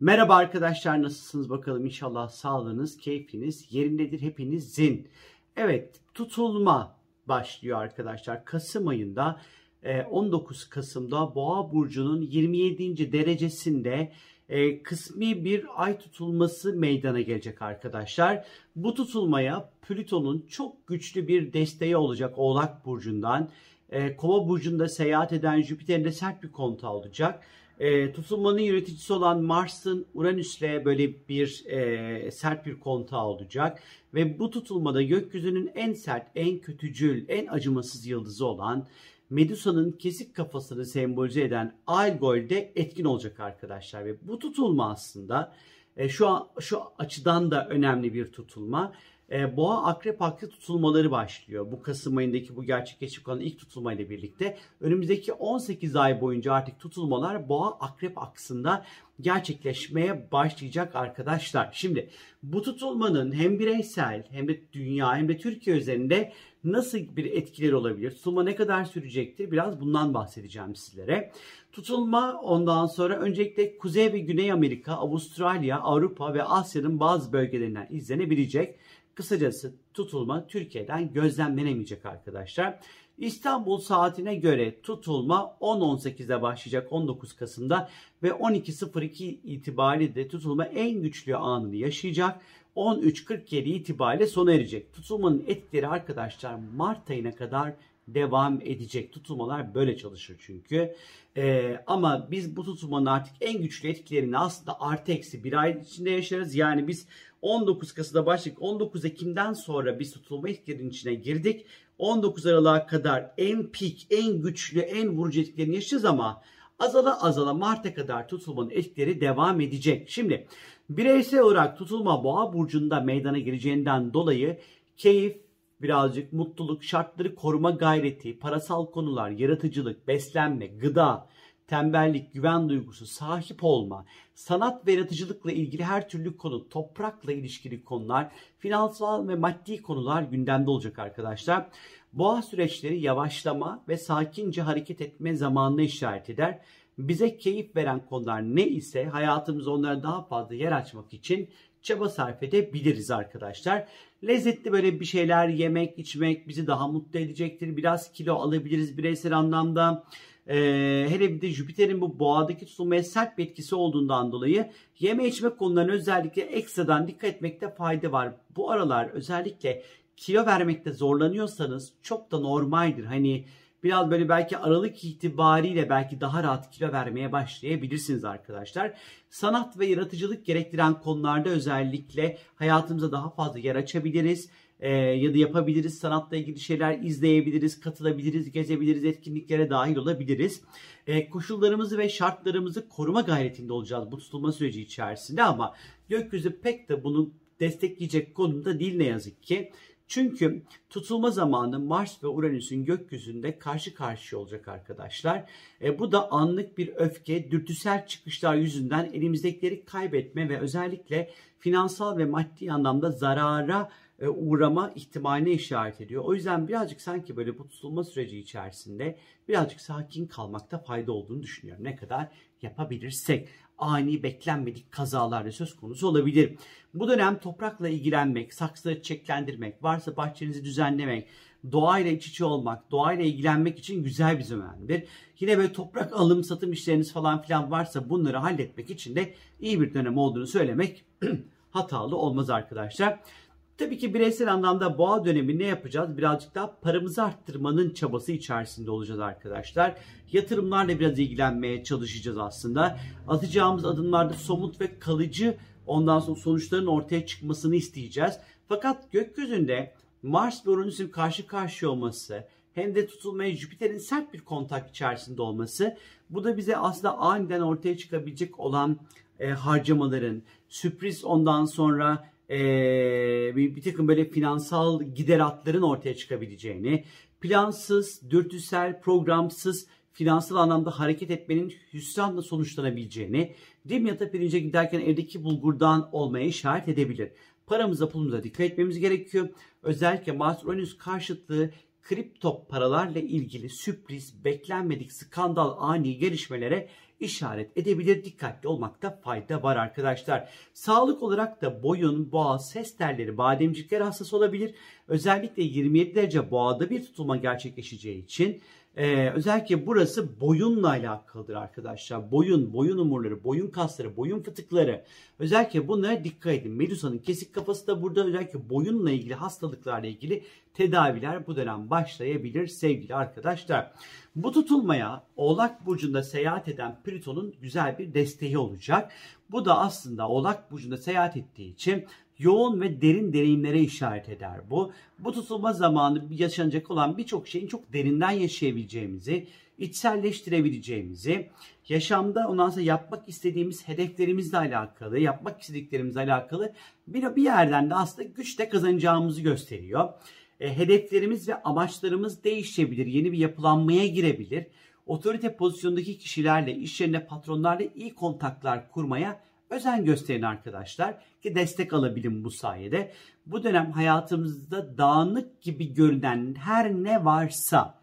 Merhaba arkadaşlar nasılsınız bakalım inşallah sağlığınız, keyfiniz yerindedir hepinizin. Evet tutulma başlıyor arkadaşlar Kasım ayında 19 e, Kasım'da Boğa Burcu'nun 27. derecesinde e, kısmi bir ay tutulması meydana gelecek arkadaşlar. Bu tutulmaya Plüton'un çok güçlü bir desteği olacak Oğlak Burcu'ndan. E, Kova Burcu'nda seyahat eden Jüpiter'in de sert bir kontağı olacak e, tutulmanın yöneticisi olan Mars'ın Uranüs'le böyle bir e, sert bir kontağı olacak. Ve bu tutulmada gökyüzünün en sert, en kötücül, en acımasız yıldızı olan Medusa'nın kesik kafasını sembolize eden Algol de etkin olacak arkadaşlar. Ve bu tutulma aslında e, şu, an, şu açıdan da önemli bir tutulma e, boğa akrep aklı tutulmaları başlıyor. Bu Kasım ayındaki bu gerçekleşip olan ilk tutulma ile birlikte önümüzdeki 18 ay boyunca artık tutulmalar boğa akrep aksında gerçekleşmeye başlayacak arkadaşlar. Şimdi bu tutulmanın hem bireysel hem de dünya hem de Türkiye üzerinde nasıl bir etkileri olabilir? Tutulma ne kadar sürecektir? Biraz bundan bahsedeceğim sizlere. Tutulma ondan sonra öncelikle Kuzey ve Güney Amerika, Avustralya, Avrupa ve Asya'nın bazı bölgelerinden izlenebilecek. Kısacası tutulma Türkiye'den gözlemlenemeyecek arkadaşlar. İstanbul saatine göre tutulma 10.18'de başlayacak 19 Kasım'da ve 12.02 itibariyle de tutulma en güçlü anını yaşayacak. 13.47 itibariyle sona erecek. Tutulmanın etkileri arkadaşlar Mart ayına kadar devam edecek. Tutulmalar böyle çalışır çünkü. Ee, ama biz bu tutulmanın artık en güçlü etkilerini aslında artı eksi bir ay içinde yaşarız. Yani biz 19 Kasım'da başladık. 19 Ekim'den sonra biz tutulma etkilerinin içine girdik. 19 Aralık'a kadar en pik, en güçlü, en vurucu etkilerini yaşayacağız ama azala azala Mart'a kadar tutulmanın etkileri devam edecek. Şimdi bireysel olarak tutulma boğa burcunda meydana geleceğinden dolayı keyif, birazcık mutluluk, şartları koruma gayreti, parasal konular, yaratıcılık, beslenme, gıda, tembellik, güven duygusu, sahip olma, sanat ve yaratıcılıkla ilgili her türlü konu, toprakla ilişkili konular, finansal ve maddi konular gündemde olacak arkadaşlar. Boğa süreçleri yavaşlama ve sakince hareket etme zamanına işaret eder. Bize keyif veren konular ne ise hayatımızda onlara daha fazla yer açmak için çaba sarf edebiliriz arkadaşlar. Lezzetli böyle bir şeyler yemek, içmek bizi daha mutlu edecektir. Biraz kilo alabiliriz bireysel anlamda. Ee, hele bir de Jüpiter'in bu boğadaki tutulmaya sert bir etkisi olduğundan dolayı yeme içme konularına özellikle ekstradan dikkat etmekte fayda var. Bu aralar özellikle kilo vermekte zorlanıyorsanız çok da normaldir. Hani biraz böyle belki aralık itibariyle belki daha rahat kilo vermeye başlayabilirsiniz arkadaşlar. Sanat ve yaratıcılık gerektiren konularda özellikle hayatımıza daha fazla yer açabiliriz. Ee, ya da yapabiliriz. Sanatla ilgili şeyler izleyebiliriz, katılabiliriz, gezebiliriz, etkinliklere dahil olabiliriz. Ee, koşullarımızı ve şartlarımızı koruma gayretinde olacağız bu tutulma süreci içerisinde ama gökyüzü pek de bunu destekleyecek konumda değil ne yazık ki. Çünkü tutulma zamanı Mars ve Uranüs'ün gökyüzünde karşı karşıya olacak arkadaşlar. E, bu da anlık bir öfke, dürtüsel çıkışlar yüzünden elimizdekileri kaybetme ve özellikle finansal ve maddi anlamda zarara e, uğrama ihtimaline işaret ediyor. O yüzden birazcık sanki böyle bu tutulma süreci içerisinde birazcık sakin kalmakta fayda olduğunu düşünüyorum. Ne kadar yapabilirsek ani beklenmedik kazalar söz konusu olabilir. Bu dönem toprakla ilgilenmek, saksıları çiçeklendirmek, varsa bahçenizi düzenlemek, doğayla iç içe olmak, doğayla ilgilenmek için güzel bir zamandır. Yine böyle toprak alım satım işleriniz falan filan varsa bunları halletmek için de iyi bir dönem olduğunu söylemek hatalı olmaz arkadaşlar. Tabii ki bireysel anlamda boğa dönemi ne yapacağız? Birazcık daha paramızı arttırmanın çabası içerisinde olacağız arkadaşlar. Yatırımlarla biraz ilgilenmeye çalışacağız aslında. Atacağımız adımlarda somut ve kalıcı ondan sonra sonuçların ortaya çıkmasını isteyeceğiz. Fakat gökyüzünde Mars ve Uranüs'ün karşı karşıya olması hem de tutulmaya Jüpiter'in sert bir kontak içerisinde olması bu da bize aslında aniden ortaya çıkabilecek olan e, harcamaların, sürpriz ondan sonra e, bir, bir takım böyle finansal gideratların ortaya çıkabileceğini, plansız, dürtüsel, programsız finansal anlamda hareket etmenin hüsranla sonuçlanabileceğini, Dimyat'a pirince giderken evdeki bulgurdan olmaya işaret edebilir. Paramıza pulumuza dikkat etmemiz gerekiyor. Özellikle Mars Uranüs karşıtlığı kripto paralarla ilgili sürpriz, beklenmedik skandal, ani gelişmelere işaret edebilir. Dikkatli olmakta fayda var arkadaşlar. Sağlık olarak da boyun, boğaz, ses telleri, bademcikler hassas olabilir. Özellikle 27 derece boğada bir tutulma gerçekleşeceği için ee, özellikle burası boyunla alakalıdır arkadaşlar. Boyun, boyun umurları, boyun kasları, boyun fıtıkları. Özellikle bunlara dikkat edin. Medusa'nın kesik kafası da burada özellikle boyunla ilgili hastalıklarla ilgili tedaviler bu dönem başlayabilir sevgili arkadaşlar. Bu tutulmaya Oğlak Burcu'nda seyahat eden Plüton'un güzel bir desteği olacak. Bu da aslında Oğlak Burcu'nda seyahat ettiği için yoğun ve derin deneyimlere işaret eder bu. Bu tutulma zamanı yaşanacak olan birçok şeyin çok derinden yaşayabileceğimizi, içselleştirebileceğimizi, yaşamda ondan sonra yapmak istediğimiz hedeflerimizle alakalı, yapmak istediklerimizle alakalı bir, bir yerden de aslında güç de kazanacağımızı gösteriyor. E, hedeflerimiz ve amaçlarımız değişebilir, yeni bir yapılanmaya girebilir. Otorite pozisyondaki kişilerle, iş yerinde patronlarla iyi kontaklar kurmaya özen gösterin arkadaşlar ki destek alabilin bu sayede. Bu dönem hayatımızda dağınık gibi görünen her ne varsa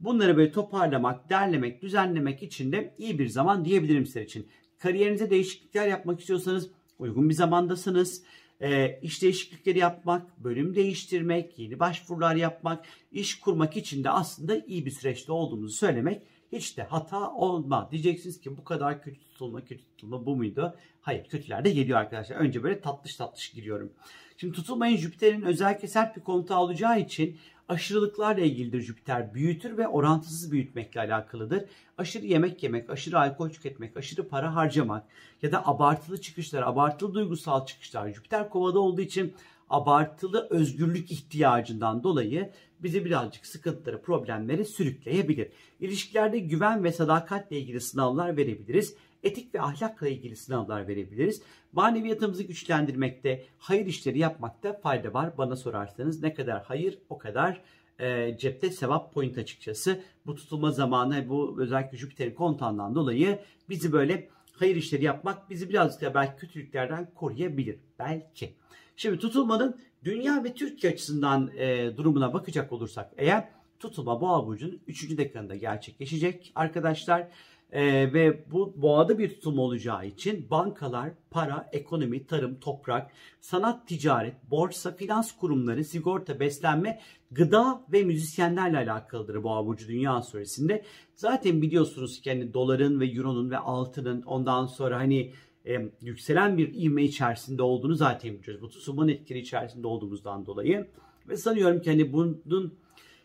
bunları böyle toparlamak, derlemek, düzenlemek için de iyi bir zaman diyebilirim sizler için. Kariyerinize değişiklikler yapmak istiyorsanız uygun bir zamandasınız. E, iş değişiklikleri yapmak, bölüm değiştirmek, yeni başvurular yapmak, iş kurmak için de aslında iyi bir süreçte olduğumuzu söylemek hiç de hata olma. Diyeceksiniz ki bu kadar kötü tutulma, kötü tutulma bu muydu? Hayır kötüler de geliyor arkadaşlar. Önce böyle tatlış tatlış giriyorum. Şimdi tutulmayın Jüpiter'in özellikle sert bir konuta olacağı için aşırılıklarla ilgilidir Jüpiter. Büyütür ve orantısız büyütmekle alakalıdır. Aşırı yemek yemek, aşırı alkol tüketmek, aşırı para harcamak ya da abartılı çıkışlar, abartılı duygusal çıkışlar. Jüpiter kovada olduğu için abartılı özgürlük ihtiyacından dolayı bizi birazcık sıkıntıları, problemleri sürükleyebilir. İlişkilerde güven ve sadakatle ilgili sınavlar verebiliriz. Etik ve ahlakla ilgili sınavlar verebiliriz. Maneviyatımızı güçlendirmekte, hayır işleri yapmakta fayda var. Bana sorarsanız ne kadar hayır o kadar e, cepte sevap point açıkçası. Bu tutulma zamanı bu özellikle Jüpiter'in kontağından dolayı bizi böyle hayır işleri yapmak bizi birazcık da belki kötülüklerden koruyabilir. Belki. Şimdi tutulmanın dünya ve Türkiye açısından e, durumuna bakacak olursak eğer tutulma boğa burcunun 3. dekanında gerçekleşecek arkadaşlar. Ee, ve bu boğada bir tutulma olacağı için bankalar, para, ekonomi, tarım, toprak, sanat, ticaret, borsa, finans kurumları, sigorta, beslenme, gıda ve müzisyenlerle alakalıdır boğa burcu dünya astrolojisinde. Zaten biliyorsunuz ki hani doların ve euronun ve altının ondan sonra hani e, yükselen bir ivme içerisinde olduğunu zaten biliyoruz. Bu tutulmanın etkili içerisinde olduğumuzdan dolayı. Ve sanıyorum ki hani bunun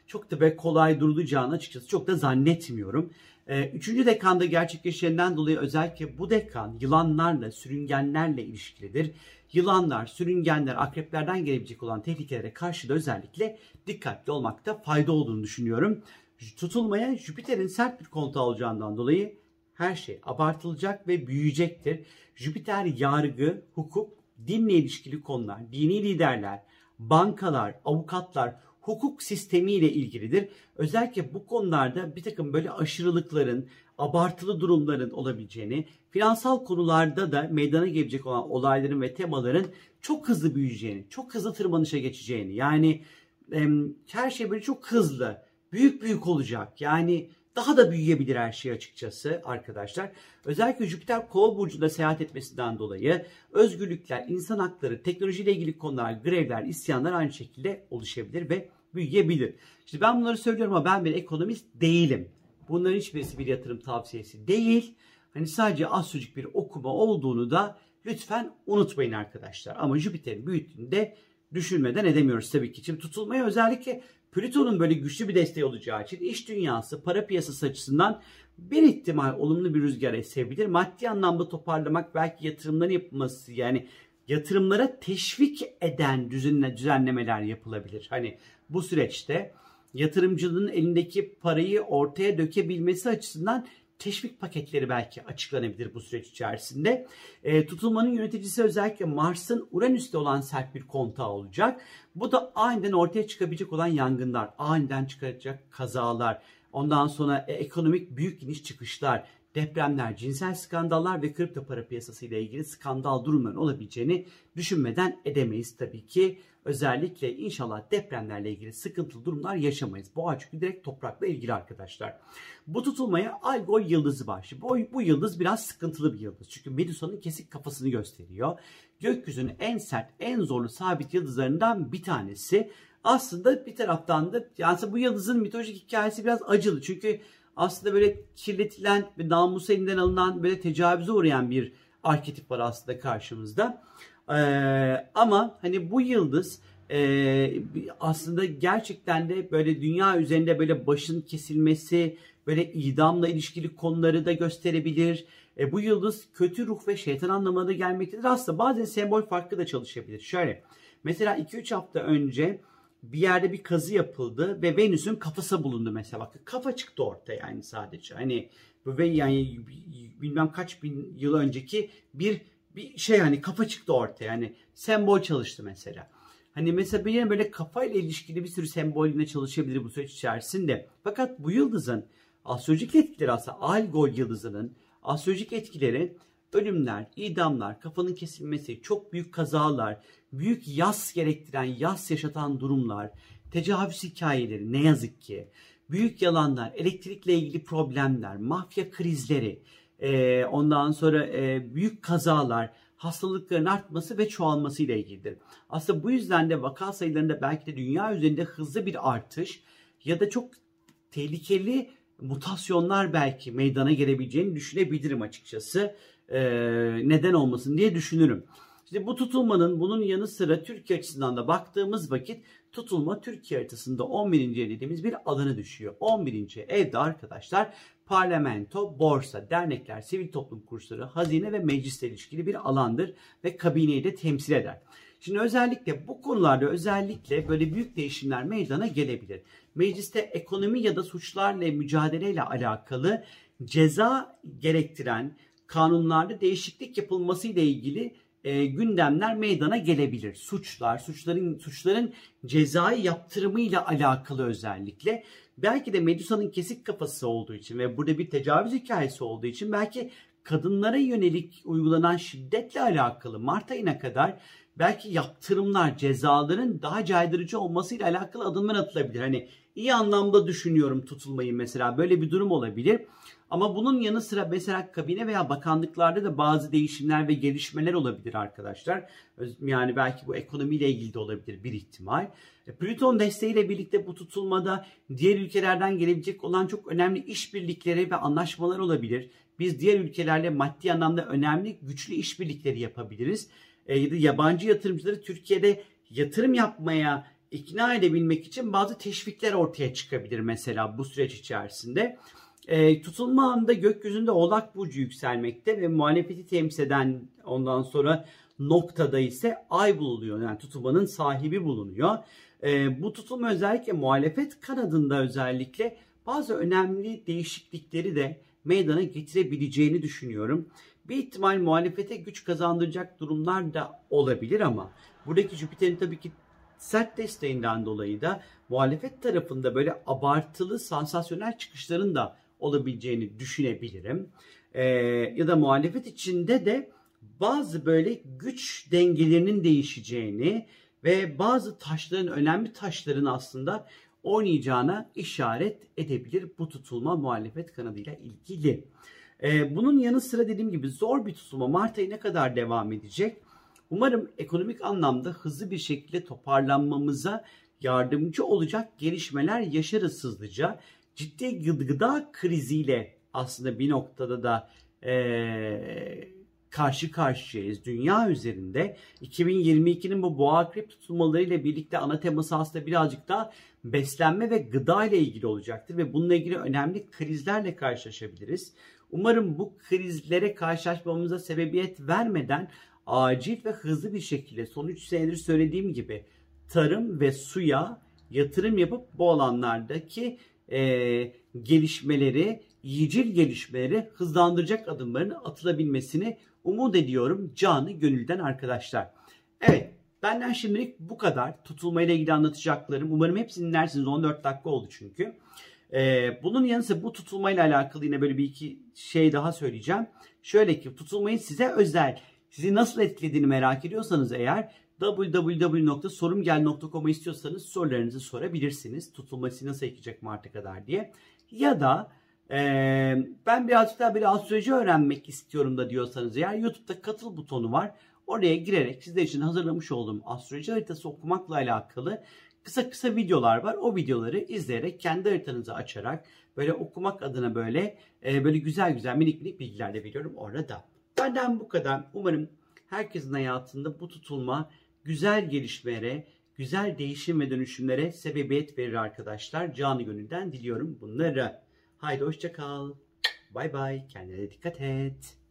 çok da be kolay durulacağını açıkçası çok da zannetmiyorum. Ee, üçüncü dekanda gerçekleşenden dolayı özellikle bu dekan yılanlarla, sürüngenlerle ilişkilidir. Yılanlar, sürüngenler, akreplerden gelebilecek olan tehlikelere karşı da özellikle dikkatli olmakta fayda olduğunu düşünüyorum. Tutulmaya Jüpiter'in sert bir kontağı olacağından dolayı her şey abartılacak ve büyüyecektir. Jüpiter yargı, hukuk, dinle ilişkili konular, dini liderler, bankalar, avukatlar, hukuk sistemiyle ilgilidir. Özellikle bu konularda bir takım böyle aşırılıkların, abartılı durumların olabileceğini, finansal konularda da meydana gelecek olan olayların ve temaların çok hızlı büyüyeceğini, çok hızlı tırmanışa geçeceğini, yani her şey böyle çok hızlı, büyük büyük olacak. Yani daha da büyüyebilir her şey açıkçası arkadaşlar. Özellikle Jüpiter Kova burcunda seyahat etmesinden dolayı özgürlükler, insan hakları, teknolojiyle ilgili konular, grevler, isyanlar aynı şekilde oluşabilir ve büyüyebilir. İşte ben bunları söylüyorum ama ben bir ekonomist değilim. Bunların hiçbirisi bir yatırım tavsiyesi değil. Hani sadece çocuk bir okuma olduğunu da lütfen unutmayın arkadaşlar. Ama Jüpiter'in büyüttüğünde düşünmeden edemiyoruz tabii ki. Şimdi tutulmaya özellikle Plüton'un böyle güçlü bir desteği olacağı için iş dünyası, para piyasası açısından bir ihtimal olumlu bir rüzgar esebilir. Maddi anlamda toparlamak belki yatırımların yapılması yani yatırımlara teşvik eden düzenle, düzenlemeler yapılabilir. Hani bu süreçte yatırımcının elindeki parayı ortaya dökebilmesi açısından teşvik paketleri belki açıklanabilir bu süreç içerisinde. E, tutulmanın yöneticisi özellikle Mars'ın Uranüs'te olan sert bir kontağı olacak. Bu da aniden ortaya çıkabilecek olan yangınlar, aniden çıkacak kazalar, ondan sonra e, ekonomik büyük iniş çıkışlar, depremler, cinsel skandallar ve kripto para piyasası ile ilgili skandal durumların olabileceğini düşünmeden edemeyiz tabii ki. Özellikle inşallah depremlerle ilgili sıkıntılı durumlar yaşamayız. Boğa çünkü direkt toprakla ilgili arkadaşlar. Bu tutulmaya Algol yıldızı. Şimdi bu, bu yıldız biraz sıkıntılı bir yıldız. Çünkü Medusa'nın kesik kafasını gösteriyor. Gökyüzünün en sert, en zorlu sabit yıldızlarından bir tanesi. Aslında bir taraftan da yani bu yıldızın mitolojik hikayesi biraz acılı. Çünkü aslında böyle kirletilen ve namusu elinden alınan böyle tecavüze uğrayan bir arketip var aslında karşımızda. Ee, ama hani bu yıldız e, aslında gerçekten de böyle dünya üzerinde böyle başın kesilmesi, böyle idamla ilişkili konuları da gösterebilir. E, bu yıldız kötü ruh ve şeytan anlamına da gelmektedir. Aslında bazen sembol farklı da çalışabilir. Şöyle mesela 2-3 hafta önce bir yerde bir kazı yapıldı ve Venüs'ün kafası bulundu mesela. Bakın kafa çıktı ortaya yani sadece. Hani ve yani bilmem kaç bin yıl önceki bir bir şey hani kafa çıktı ortaya. Yani sembol çalıştı mesela. Hani mesela bir böyle kafayla ilişkili bir sürü sembol yine çalışabilir bu süreç içerisinde. Fakat bu yıldızın astrolojik etkileri aslında Algol yıldızının astrolojik etkileri ölümler, idamlar, kafanın kesilmesi, çok büyük kazalar, büyük yas gerektiren, yas yaşatan durumlar, tecavüz hikayeleri ne yazık ki, büyük yalanlar, elektrikle ilgili problemler, mafya krizleri, e, ondan sonra e, büyük kazalar, hastalıkların artması ve çoğalması ile ilgilidir. Aslında bu yüzden de vaka sayılarında belki de dünya üzerinde hızlı bir artış ya da çok tehlikeli mutasyonlar belki meydana gelebileceğini düşünebilirim açıkçası. Ee, neden olmasın diye düşünürüm. İşte bu tutulmanın bunun yanı sıra Türkiye açısından da baktığımız vakit tutulma Türkiye haritasında 11. ev dediğimiz bir alanı düşüyor. 11. evde arkadaşlar parlamento, borsa, dernekler, sivil toplum kursları, hazine ve meclisle ilişkili bir alandır ve kabineyi de temsil eder. Şimdi özellikle bu konularda özellikle böyle büyük değişimler meydana gelebilir. Mecliste ekonomi ya da suçlarla mücadeleyle alakalı ceza gerektiren kanunlarda değişiklik yapılması ile ilgili e, gündemler meydana gelebilir. Suçlar, suçların suçların cezai yaptırımıyla alakalı özellikle. Belki de Medusa'nın kesik kafası olduğu için ve burada bir tecavüz hikayesi olduğu için belki kadınlara yönelik uygulanan şiddetle alakalı Mart ayına kadar belki yaptırımlar, cezaların daha caydırıcı olmasıyla alakalı adımlar atılabilir. Hani iyi anlamda düşünüyorum tutulmayı mesela böyle bir durum olabilir. Ama bunun yanı sıra mesela kabine veya bakanlıklarda da bazı değişimler ve gelişmeler olabilir arkadaşlar. Yani belki bu ekonomiyle ilgili de olabilir bir ihtimal. E, Plüton desteğiyle birlikte bu tutulmada diğer ülkelerden gelebilecek olan çok önemli işbirlikleri ve anlaşmalar olabilir. Biz diğer ülkelerle maddi anlamda önemli güçlü işbirlikleri yapabiliriz. E, ya da yabancı yatırımcıları Türkiye'de yatırım yapmaya ikna edebilmek için bazı teşvikler ortaya çıkabilir mesela bu süreç içerisinde. E, tutulma anında gökyüzünde Oğlak Burcu yükselmekte ve muhalefeti temsil eden ondan sonra noktada ise ay bulunuyor. Yani tutulmanın sahibi bulunuyor. E, bu tutulma özellikle muhalefet kanadında özellikle bazı önemli değişiklikleri de meydana getirebileceğini düşünüyorum. Bir ihtimal muhalefete güç kazandıracak durumlar da olabilir ama buradaki Jüpiter'in tabii ki sert desteğinden dolayı da muhalefet tarafında böyle abartılı sansasyonel çıkışların da olabileceğini düşünebilirim. Ee, ya da muhalefet içinde de bazı böyle güç dengelerinin değişeceğini ve bazı taşların önemli taşların aslında oynayacağına işaret edebilir bu tutulma muhalefet kanadıyla ilgili. Ee, bunun yanı sıra dediğim gibi zor bir tutulma Mart ayı ne kadar devam edecek? Umarım ekonomik anlamda hızlı bir şekilde toparlanmamıza yardımcı olacak gelişmeler yaşarız hızlıca ciddi gıda kriziyle aslında bir noktada da e, karşı karşıyayız. Dünya üzerinde 2022'nin bu boğa akrep tutulmalarıyla birlikte ana teması aslında birazcık daha beslenme ve gıda ile ilgili olacaktır ve bununla ilgili önemli krizlerle karşılaşabiliriz. Umarım bu krizlere karşılaşmamıza sebebiyet vermeden acil ve hızlı bir şekilde son 3 senedir söylediğim gibi tarım ve suya yatırım yapıp bu alanlardaki e, gelişmeleri, yiyicil gelişmeleri hızlandıracak adımların atılabilmesini umut ediyorum canı gönülden arkadaşlar. Evet benden şimdilik bu kadar. Tutulmayla ilgili anlatacaklarım. Umarım hepsini dinlersiniz. 14 dakika oldu çünkü. Ee, bunun yanı sıra bu tutulmayla alakalı yine böyle bir iki şey daha söyleyeceğim. Şöyle ki tutulmayı size özel, sizi nasıl etkilediğini merak ediyorsanız eğer www.sorumgel.com'a istiyorsanız sorularınızı sorabilirsiniz. Tutulma sizi nasıl etkileyecek Mart'a kadar diye. Ya da e, ben birazcık daha bir astroloji öğrenmek istiyorum da diyorsanız eğer YouTube'da katıl butonu var. Oraya girerek sizler için hazırlamış olduğum astroloji haritası okumakla alakalı kısa kısa videolar var. O videoları izleyerek kendi haritanızı açarak böyle okumak adına böyle e, böyle güzel güzel minik minik bilgiler de veriyorum orada. Benden bu kadar. Umarım herkesin hayatında bu tutulma güzel gelişmelere, güzel değişim ve dönüşümlere sebebiyet verir arkadaşlar. Canı gönülden diliyorum bunları. Haydi hoşça kal. Bay bay. Kendine dikkat et.